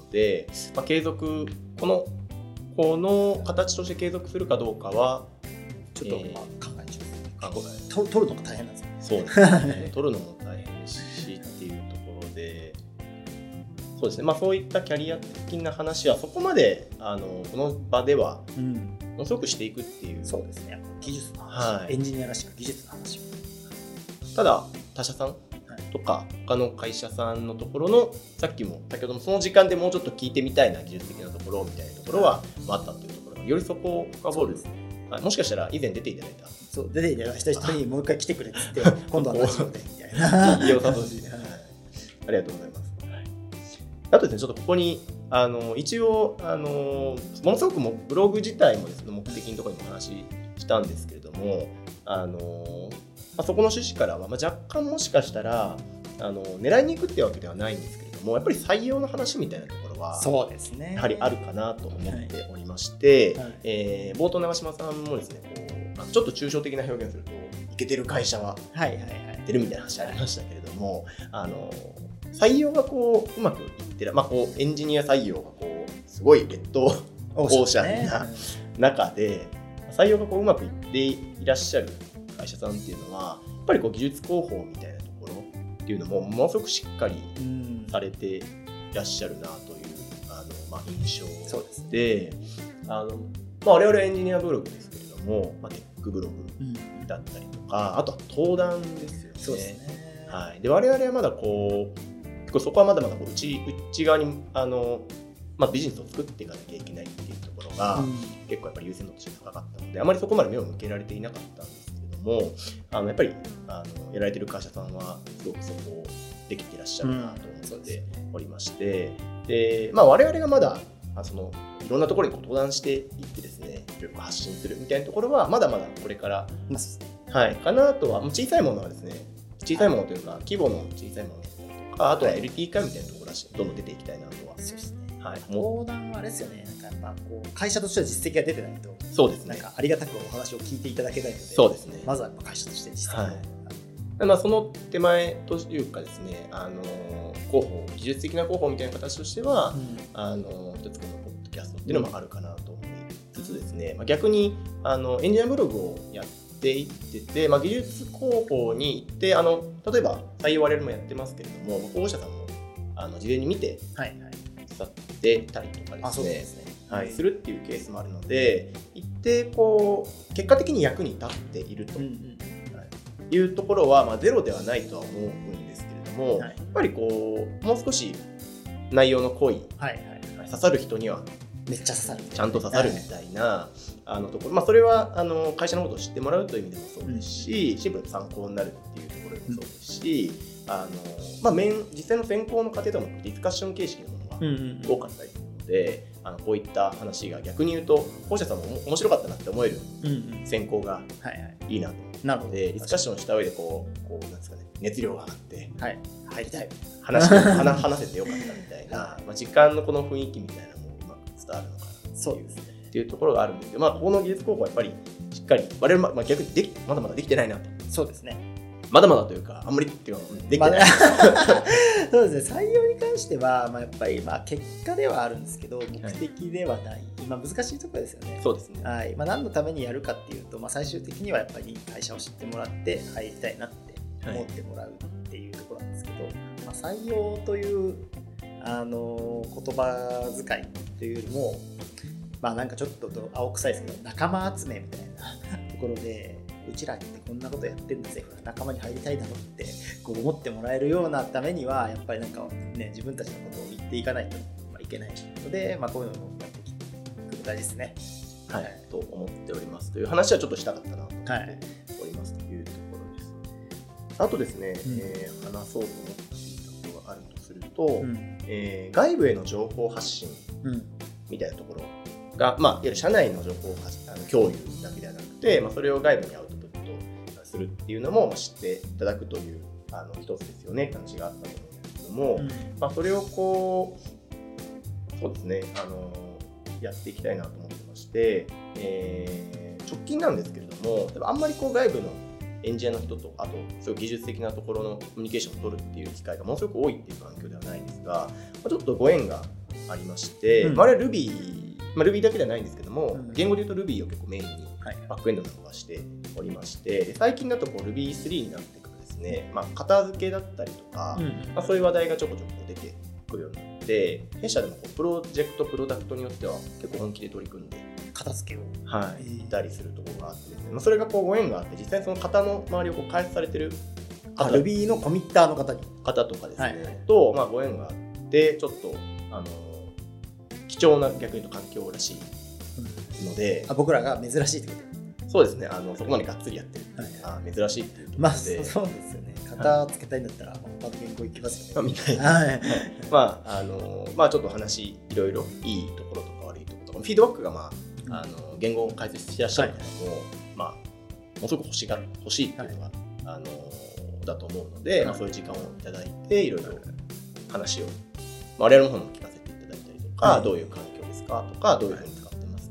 うので、まあ、継続このこの形として継続するかどうかはちょっと、えーまあ考えちゃう。考と取るのが大変なんですよ。そうですね取るのも大変ですしっていうところでそうですねまあそういったキャリア的な話はそこまであのこの場ではうん、ものすごくしていくっていうそうですね。技術の話、はいエンジニアらしく技術の話を。ただ他社さんとか他の会社さんのところのさっきも先ほどもその時間でもうちょっと聞いてみたいな技術的なところみたいなところはまああったというところよりそこを深掘るそうです。はい。もしかしたら以前出ていただいた。そう出ていただいた人にもう一回来てくれっつって、今度はラジオでみたいな。いいよ楽し。ありがとうございます。あとですね、ちょっとここに、あの一応あの、ものすごくもブログ自体もですね、目的のところにもお話ししたんですけれども、あのまあ、そこの趣旨からは、まあ、若干もしかしたらあの、狙いに行くってわけではないんですけれども、やっぱり採用の話みたいなところは、そうですね。やはりあるかなと思っておりまして、はいえー冒頭長嶋さんもですねこうまあちょっと抽象的な表現をするとイケてる会社ははいはいはい。ってるみたいな話ありましたけれども、あの採用がこううまくいってる、まあ、こうエンジニア採用がこうすごい劣等オーシャンな中で採用がこううまくいっていらっしゃる会社さんっていうのはやっぱりこう技術広報みたいなところっていうのもものすごくしっかりうんされていらっしゃるなというあの、まあ、印象そうですね。であの、まあ、我々はエンジニアブログですけれども、まあ、テックブログうんだったりとかあとは登壇ですよね。そうですね。はい、で我々はまだこう結構そこはまだまだこう内内側にあの、まあ、ビジネスを作っていかなきゃいけないっていうところが、うん結構やっぱり優先度として高かったのであまりそこまで目を向けられていなかったんもあのやっぱりあのやられてる会社さんはすごくそこをできていらっしゃるなと思っておりまして、でまあ、我々がまだあそのいろんなところにこう登壇していってですねよく発信するみたいなところはまだまだこれからはい、かなとは、小さいものはですね、小さいものというか、規模の小さいものとか、あとは LT 化みたいなところだし、どんどん出ていきたいなとはそうですね。はい、登壇はあれですよね、なんかやっぱこう会社としては実績が出てないと、そうですね。なんかありがたくお話を聞いていただけないので、そうですね。まずは会社として実績を、はい。まあ、その手前というかですね、あの広報技術的な広報みたいな形としては、うん。あの一つこのポッドキャストっていうのもあるかなと思いつつですね、まあ、逆にあのエンジニアブログをやっていってて、まあ、技術広報に行ってあの例えば採用我々もやってますけれども候補者さんもあの事前に見てはいはい。使ってたりとかですね。はい、するっていうケースもあるので一定こう結果的に役に立っていると。うんうん。い。うところは、まあ、ゼロではないとは思うんですけれども、はい。やっぱりこうもう少し内容の濃いはいはい。刺さる人にはめっちゃ刺さる。ちゃんと刺さるみたいな、あのところ、まあ、それはあの会社のことを知ってもらうという意味でもそうですし、シンプルに参考になるっていうところでもそうですし、あのまあ、面実際の選考の過程でもディスカッション形式のものがうんうんうん。多かったりするので、あのこういった話が逆に言うと候補者さんもお面白かったなって思える選考がはいはい。なとなるほど。思ってディスカッションした上でこうこうなんですかね熱量が上がってはい。入りたい。話 話話せてよかったみたいな、まあ、時間のこの雰囲気みたいなのもうまく伝わるのかなそうですね。っていうところがあるんですけど、まあ、ここの技術高校はやっぱりしっかり我々、まあ、逆にできまだまだできてないなとそうですね。まだまだというかあんまりっていうかうんできてない、まあ そうですね。採用に関しては、まあ、やっぱりまあ結果ではあるんですけど、目的ではない。まあ難しいところですよね。そうですねはいまあ、何のためにやるかっていうと、まあ、最終的にはやっぱり会社を知ってもらって入りたいなって思ってもらうっていうところなんですけど、まあ、採用というあの言葉遣いというよりもまあなんかちょっと青臭いですけど仲間集めみたいなところでうちらってこんなことやってんだぜ仲間に入りたいだろってこう思ってもらえるようなためにはやっぱりなんかね自分たちのことを言っていかないとまあいけないので、まあ、こういうのをやっていく大事ですね。はい、と思っております。という話はちょっとしたかったなと思ってはい。おりますというところです。あとですね、ん。えー話そうと思っていたことがあるとすると、うん。えー外部への情報発信うん。みたいなところが、まあ、いわゆる社内の情報発あの共有だけではなくて、まあ、それを外部にアウするっていうのもまあ知っていただくというあの一つですよねって話があったと思うんですけども、まあ、それをこうそうですねあのやっていきたいなと思ってまして、えー直近なんですけれどもあんまりこう外部のエンジニアの人とあとそういう技術的なところのコミュニケーションを取るっていう機会がものすごく多いっていう環境ではないんですが、まあちょっとご縁がありまして、うん。まあ、あれは Ruby、まあ、Ruby だけではないんですけども、うん。言語で言うと Ruby を結構メインにはいバックエンドなどはしておりましてで最近だとこう Ruby3 になってからですね、まあ、片付けだったりとか、うんまあ、そういう話題がちょこちょこ出てくるようになって弊社でもこうプロジェクトプロダクトによっては結構本気で取り組んで、片付けを。はいえーいたりするところがあってですね、まあ、それがこうご縁があって実際にその型の周りをこう開発されてるあ方 Ruby のコミッターの方に。方とかですね、はい。はいと、まあ、ご縁があってちょっとあの貴重な逆に言うと環境らしいので、あ僕らが珍しいってこそうですね。あのそこまでがっつりやってる。と、はい、あ珍しいっていうまあそうですよね。型つけたいんだったら、まあ、他の言語行きますまあ、よね。みたいな。はい。まああのまあちょっと話いろいろいいところとか悪いところとか。フィードバックがまああの言語を解説してらっしゃる方も、まあものすごく欲しが欲しいっていうのが、あのだと思うので、まあ、そういう時間をいただいていろいろ話を、まあ、我々の方も聞かせていただいたりとか、はい。どういう環境ですかとかどういうふうに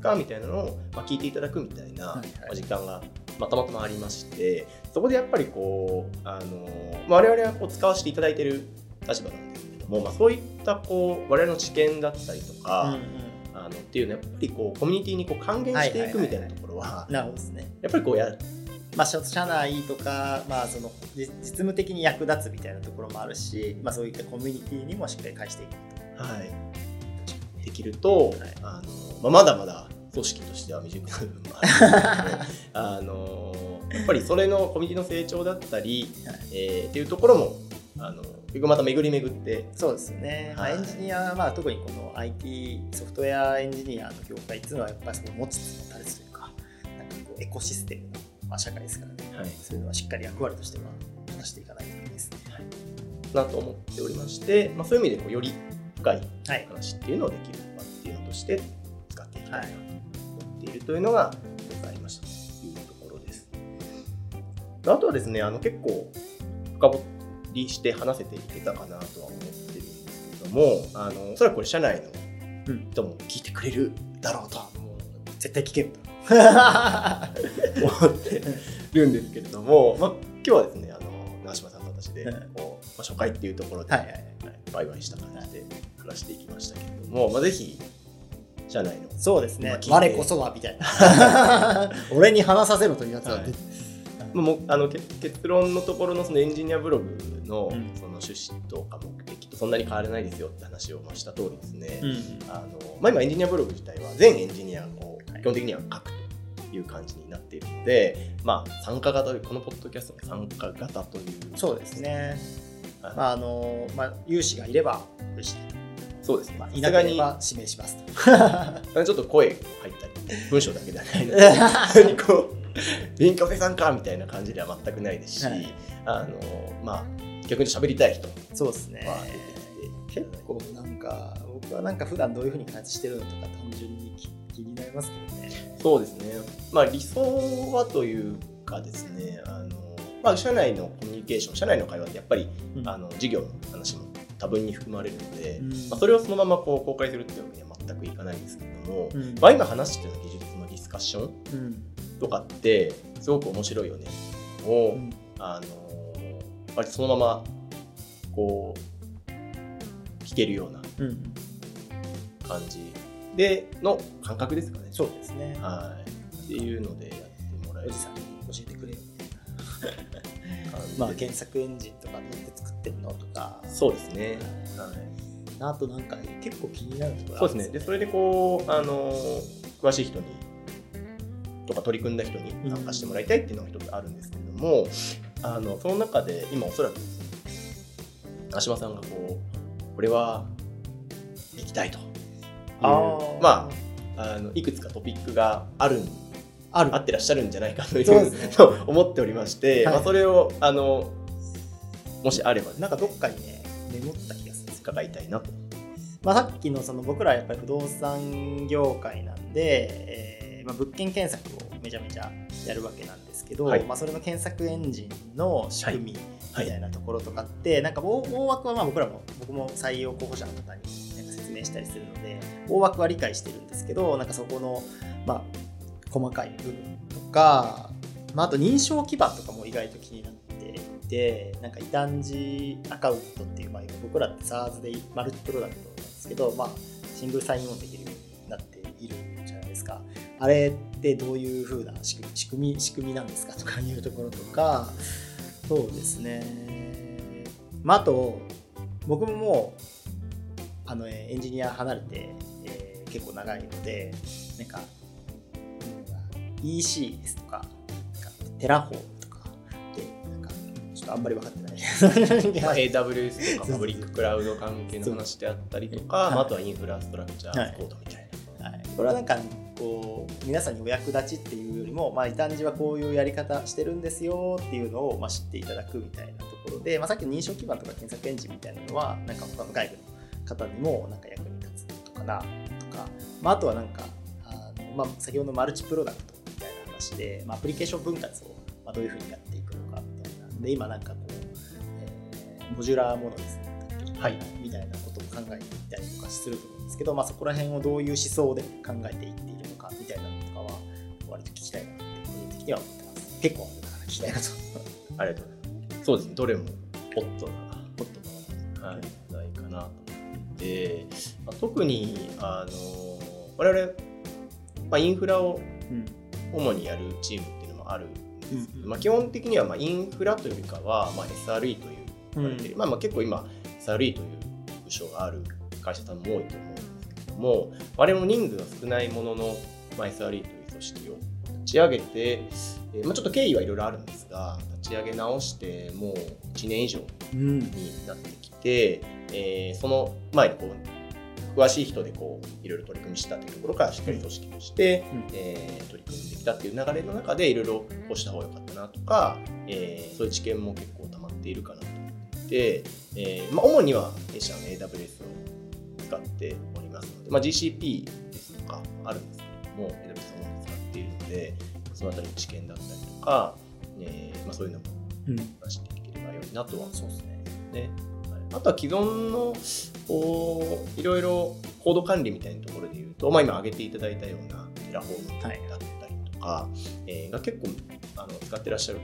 かみたいなのを、まあ、聞いていただくみたいな、時間が、まあ、たまたまありましてそこでやっぱりこうあの、まあ、我々はこう使わせていただいている立場なんですけれども、まあ、そういったこう我々の知見だったりとか、うんうん。あのっていうのはやっぱりこうコミュニティにこう還元していくみたいなところはなるほどですねやっぱりこうやる。まあ、社社内とか、まあ、その実実務的に役立つみたいなところもあるし、まあ、そういったコミュニティにもしっかり返していくはい、できると、はい。あのまあ、まだまだ組織としては未熟な部分もあるんで あのやっぱりそれのコミュニティの成長だったり、はい。えーっていうところもあの結局また巡り巡って。そうですよね、まあ、はいエンジニア、まあ、特にこの IT ソフトウェアエンジニアの業界っていうのはやっぱりその持ちつ持たれつというかなんかこうエコシステムの、まあ、社会ですからね、はい。そういうのはしっかり役割としては果たしていかないといけないですね。なと思っておりまして、まあ、そういう意味でこうより深いはい、話っていうのをできる場っていうのとして使っていきたいなと。思っているというのが一つありました。というところです。あとはですね、あの結構深掘りして話せていけたかなとは思ってるんですけれども、あのおそらくこれ社内の人も聞いてくれるだろうともう絶対聞けると。思ってるんですけれども、まあ、今日はですねあの長嶋さんと私でこう、まあ、初回っていうところで、はい。はいイバイした感じで話していきましたけれども、まあ、ぜひ社内の。そうですね。我こそはみたいな。俺に話させろというやつは、はい。まあもうあのけ結論のところのそのエンジニアブログのうん。その趣旨とか目的とそんなに変わらないですよって話をまあした通りですね、うん。あのまあ、今エンジニアブログ自体は全エンジニアが基本的には書くという感じになっているので、まあ、参加型このポッドキャストの参加型という。そうですね、はい。まああのまあ、有志がいればそうですね、まあ、さすがに指名しますと。ちょっと声入ったり文章だけではないので こう勉強生さんかみたいな感じでは全くないですし、はい。あのまあ逆に喋りたい人そうですね。結構なんか僕はなんか普段どういうふうに開発してるのとか単純に気気になりますけどね。そうですね、まあ、理想はというかですねあの、まあ、社内のコミュニケーション社内の会話ってやっぱり、うん。あの事業の話も多分に含まれるので、うん。まあ、それをそのままこう公開するっていうわけには全くいかないんですけども、うん。まあ、今話してる技術のディスカッションうんとかってすごく面白いよね。を、うん。あの割とそのままこう聞けるようなうん。感じでの感覚ですかね。そうですね。はい、っていうのでやってもらえるおじさんに教えてくれよ感じでまあ検索エンジンとかどうやって作ってるのとか。そうですね。はい。あとなんか結構気になるところそうですね。で、それでこう、あの詳しい人に、とか取り組んだ人に参加してもらいたいっていうのが一つあるんですけれども、あのその中で今おそらく足場さんがこうこれは行きたいとあー。まああのいくつかトピックがあるあるあってらっしゃるんじゃないかというそうね。と 思っておりまして、はい。まあ、それをあのもしあればなんかどっかにねメモった気がする伺いたいなと。まあ、さっきのその僕らやっぱり不動産業界なんで、えーまあ、物件検索をめちゃめちゃやるわけなんですけど、はい。まあ、それの検索エンジンの仕組みみはい。たいなところとかって、なんか大大枠はまあ僕らも僕も採用候補者の方になんか説明したりするので大枠は理解してるんですけどなんかそこの、まあ、細かい部分とか、まあ、あと認証基盤とかも意外と気になっていてなんか異端児アカウントっていう、まあ、僕らって SARS でマルチプロダクトなんですけど、まあ、シングルサインオンできるようになっているじゃないですか。あれってどういう風な仕組み仕組み仕組みなんですかとかいうところとかそうですねまああと僕ももうあのえエンジニア離れて、えー結構長いのでなんか EC ですとかなんか Terraform とかでなんかちょっとあんまり分かってない。まあ、AWS とかパブリッククラウド関係の話であったりとか、はい。まあ、あとは infrastructure as code みたいな。はい、これはなんかこう皆さんにお役立ちっていうよりも、まあ、異端児はこういうやり方してるんですよっていうのを、まあ、知っていただくみたいなところで、まあ、さっきの認証基盤とか検索エンジンみたいなのはなんか他の外部の方にもなんか役に立つのかなとか、まあ、あとはなんかあの、まあ、先ほどのマルチプロダクト話で、まあ、アプリケーション分割をまあどういうふうにやっていくのかみたいなで今なんかこう、えーモジュラーものですね。はい。みたいなことを考えていったりとかすると思うんですけど、まあ、そこら辺をどういう思想で考えていっているのかみたいなのとかは割と聞きたいなって個人的には思ってます。結構だから聞きたいなと。ありがとうございます。そうですね、どれもホットな、ホットな。はい、話題かなと思って。いて、まあ、特にあの我々、まあ、インフラをうん主にやるチームっていうのもあるんですけど、うんまあ、基本的にはまあインフラというよりかは、まあ、SRE という言われている、まあ、まあ結構今 SRE という部署がある会社さんも多いと思うんですけども我々も人数が少ないものの、まあ、SRE という組織を立ち上げて、えーまあ、ちょっと経緯はいろいろあるんですが立ち上げ直してもう1年以上うんになってきて、えーその前にこう詳しい人でこういろいろ取り組みしたというところからしっかり組織として、うん。えー取り組んできたっていう流れの中でいろいろこうした方が良かったなとか、えーそういう知見も結構溜まっているかなと思っていて、えーまあ、主には弊社の AWS を使っておりますので、まあ、GCP ですとかあるんですけれども AWS を使っているのでそのあたりの知見だったりとか、えーまあ、そういうのもうん。出していければ良いなとはそうですね。ね。あとは既存のこういろいろコード管理みたいなところで言うと、まあ、今挙げていただいたような Terraformだったりとか、えーが結構あの使ってらっしゃる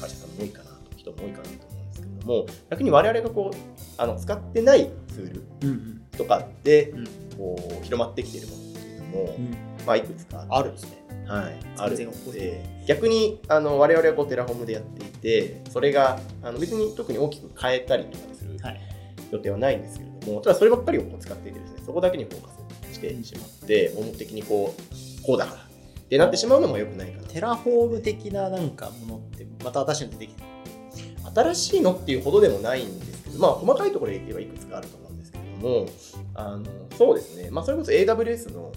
会社さんも多いかなと人も多いかなと思うんですけれども逆に我々がこうあの使ってないツールうんうんとかでうんこう広まってきているものっていうのも、うんまあ、いくつかあるんですね。はい、あるので逆にあの我々はこう Terraform でやっていてそれがあの別に特に大きく変えたりとかするはい。予定はないんですけれどもただそればっかりをこう使っていてですねそこだけにフォーカスしてしまって盲目的にこうこうだからってなってしまうのも良くないかな。 Terraform 的ななんかものってまた新しいの出てきて新しいのっていうほどでもないんですけどまあ細かいところで言えばいくつかあると思うんですけれどもあのそうですね。まあそれこそ AWS の、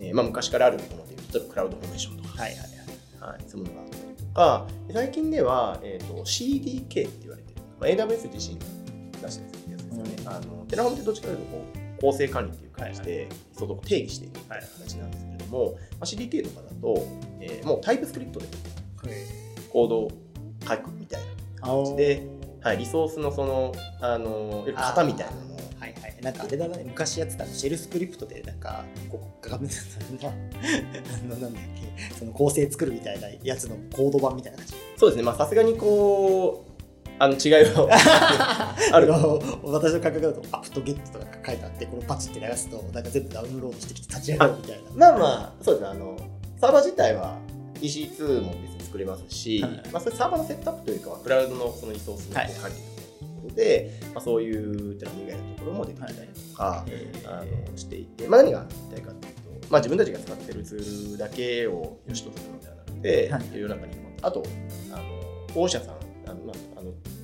えーまあ、昔からあるもので例えば CloudFormation とかはいはいはい。はい、そういうものがあったりとか、最近では、えー、と CDK って言われてる、まあ、AWS 自身が出してるよね。あの Terraform ってどっちかというとこう構成管理っていう感じで、そこを定義しているみたいな形なんですけれども、まあ、CDK とかだと、えーもう TypeScript でコードを書くみたいなあ感じで、はい、リソースのその、あの型みたいなのをはいはい。なんかあれだね、昔やってたのシェルスクリプトで、なんか、こう、画面で、あの、なんだっけ、その構成作るみたいなやつのコード版みたいな感じ。そうですね、まあさすがにこう、あの違いは ある。私の感覚だと、アプトゲットとか書いてあって、これパチって流すと、なんか全部ダウンロードしてきて立ち上がるみたいな。ま あまあ、そうですね、あの、サーバー自体は EC2 も別に作れますし、はい。まあ、それサーバーのセットアップというかは、クラウドのそのリソースのはい管理のところで、まあ、そういうテラフ以外のところも出てきたりとか、あのしていて、まあ、何が言いたいかというと、まあ、自分たちが使ってるツールだけを良しとするのではなくて、はい。世の中にも。あとあの保護者さん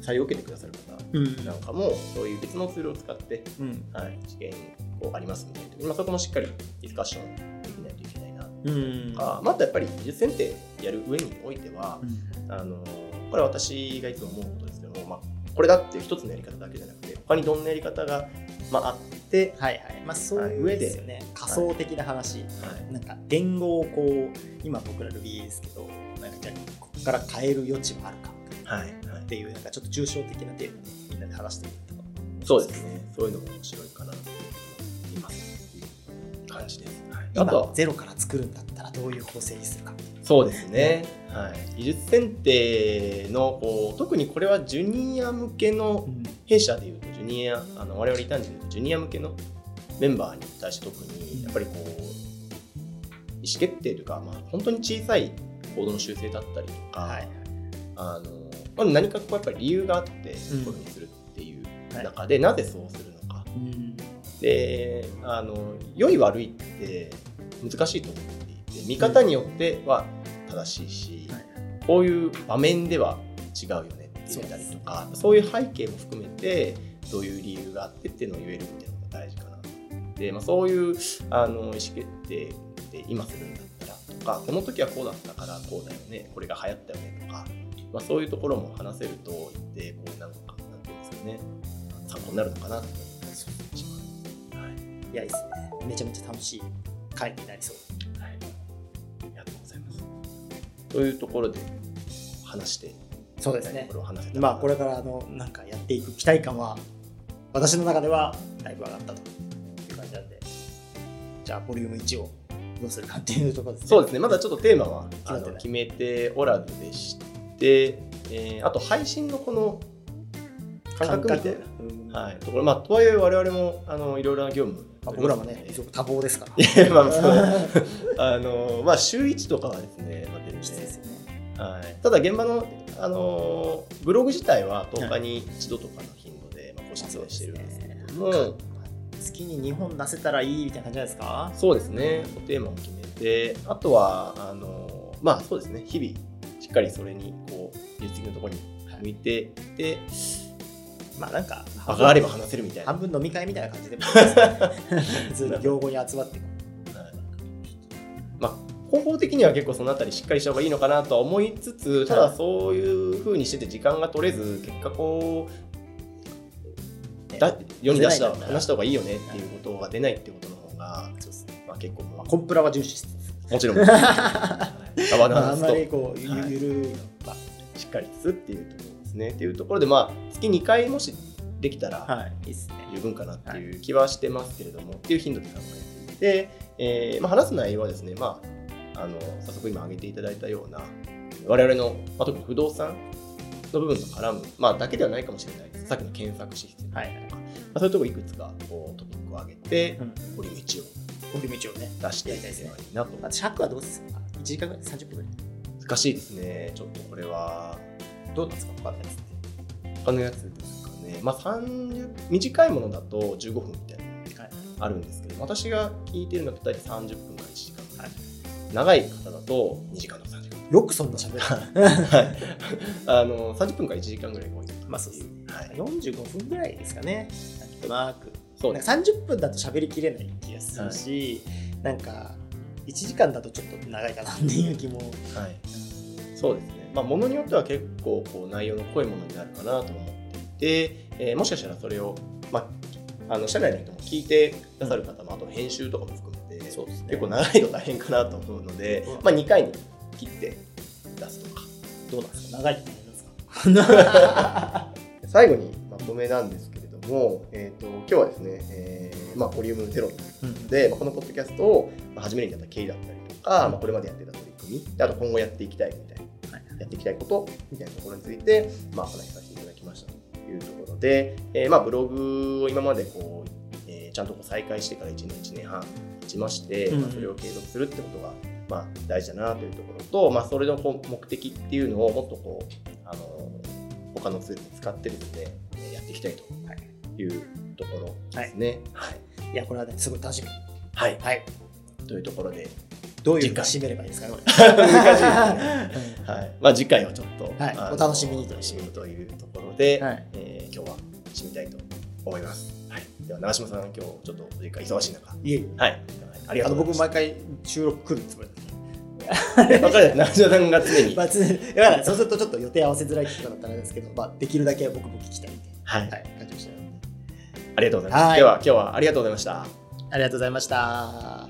採用を受けてくださる方うんなんかもそういう別のツールを使ってうん。はい、試験こうありますみたいなまあ、そこもしっかりディスカッションできないといけないなとうん。か、まあ、あとやっぱり技術選定やる上においては、あのこれは私がいつも思うことですけども、まあ、これだっていう一つのやり方だけじゃなくて他にどんなやり方が、まあ、あって、はいはい。まあ、そういうはい上ですよね。仮想的な話。はいなんか言語をこう今僕ら Ruby ですけどなんかじゃあここから変える余地はあるかはいはいっていうなんかちょっと抽象的なテーマでみんなで話してみるとそうですね。そういうのも面白いかなと思います。感じです、はい、あと。今はゼロから作るんだったらどういう構成にするか。そうですね、はい、技術選定のこう特にこれはジュニア向けの弊社でいうとジュニアあの我々異端児でいうとジュニア向けのメンバーに対して特にやっぱりこう意思決定というか、まあ、本当に小さいコードの修正だったりとか、はい。あのまあ、何かこうやっぱり理由があってこういうにするっていう中で、なぜそうするのか。うん。であの良い悪いって難しいと思っていて見方によっては正しいし、はい。こういう場面では違うよねって言ったりとかそういう背景も含めてどういう理由があってっていうのを言えるみたいなのが大事かな。で、まあ、そういうあの意思決定で今するんだったらとかこの時はこうだったからこうだよねこれが流行ったよねとか、まあ、そういうところも話せると一定こうなんかなんていうんですかね。参考になるのかなと思ったりします。はい。いやいいですね。めちゃめちゃ楽しい回になりそう。はい、ありがとうございます。というところで話して、そうですね。これを話せたまあこれからあのなんかやっていく期待感は私の中ではだいぶ上がったと。いう感じなんで。じゃあボリューム1をどうするかっていうところですね。そうですね、まだちょっとテーマはあの決めておらずでして、えーあと配信のこの感覚みたいうんな、はい、ところ、まあ、とはいえ我々もあのいろいろな業務。まあ僕らもね多忙ですから。まあそう。あのまあ週1とかはですね、まあ、全然よね。はい、ただ現場の、あのーブログ自体は10日に一度とかの頻度で、まあ、更新はしてるんですけれども、月に2本出せたらいいみたいな感じじゃないですか？そうですね、テーマを決めて、あとは、あのまあそうですね、日々、しっかりそれに、こう、技術的なところに向いてい。って、まあなんか場があれば話せるみたいな。半分飲み会みたいな感じで 普通に業後に集まってはいまあ、方法的には結構そのあたりしっかりした方がいいのかなとは思いつつ、ただそういうふうにしてて時間が取れず、結果こう、だ世に出した話した方がいいよねっていうことが出ないっていうことの方が、まあ、結構もコンプラは重視してう、もちろん、ガバナンスとあんまりこうゆはい。ゆるいのはしっかりつつっていうところですね。っていうところで、まあ、月2回もしできたらはい。いいっすね。十分かなっていう気はしてますけれども、っていう頻度で考えていて、えーまあ、話す内容はですね、まあ、あの早速今挙げていただいたような我々の、まあ、特に不動産の部分と絡む、まあ、だけではないかもしれないです。さっきの検索システムとか、はい。まあ、そういうところいくつかこうトピックを挙げてうん。折り道を送り道をね出していければいいなと。あ尺はどうですか？1時間ぐらい30分ぐらい。難しいですね。ちょっとこれはどうなんですか他のやつ他のやつですかね、まあ、30短いものだと15分みたいなはいあるんですけど私が聞いてるのだと大体30分から1時間。ぐらい、はい。長い方だと2時間とか3時間よくそんな喋る。はい。あの30分から1時間ぐらいが多いまあそうです。はい、45分ぐらいですかね。なんとなくそうなんか30分だと喋りきれない気がするし、なんか1時間だとちょっと長いかなっていう気も、はい、そうですね、まあ、ものによっては結構こう内容の濃いものになるかなと思っていて、えーもしかしたらそれを、まあ、あの社内の人も聞いてくださる方も、あと編集とかも含めてそうですね。結構長いと大変かなと思うので、うん。まあ、2回に切って出すとか。どうなんですか？長いって何なんですか？最後にまとめなんですけれども、えー、と今日はですね、えーまあ、ボリュームゼロで、まあ、このポッドキャストをまあ始めるにあたった経緯だったりとか、まあ、これまでやってた取り組みであと今後やっていきたいみたいな、はい。やっていきたいことみたいなところについて、まあ、話しさせていただきましたというところで、えーまあ、ブログを今までこう、えーちゃんとこう再開してから1年1年半経ちまして、うん。まあ、それを継続するってことが、まあ、大事だなというところと、まあ、それのこう目的っていうのをもっとこうあの他のツールに使ってですねえーやっていきたいというところですね。はい、い。やこれはねすごい楽しみ。はい。はい。というところでどういうふうに次回。締めればいいですかね 難しい。はい。まあ次回をちょっと、はい。お楽しみにお楽しみにというところで、はい。えー今日は締めたいと思います。はい。では長嶋さん今日ちょっとお時間忙しい中、いえいえ。はい。ありがとうございま僕毎回収録来るつもりだったす。わかる長嶋さんが常に、まあ、つだからそうするとちょっと予定合わせづらいってことだったらあれですけど、まあ、できるだけ僕も聞きたいんで、はい、はい、感じましたりがとうございます。はいでは今日はありがとうございました。ありがとうございました。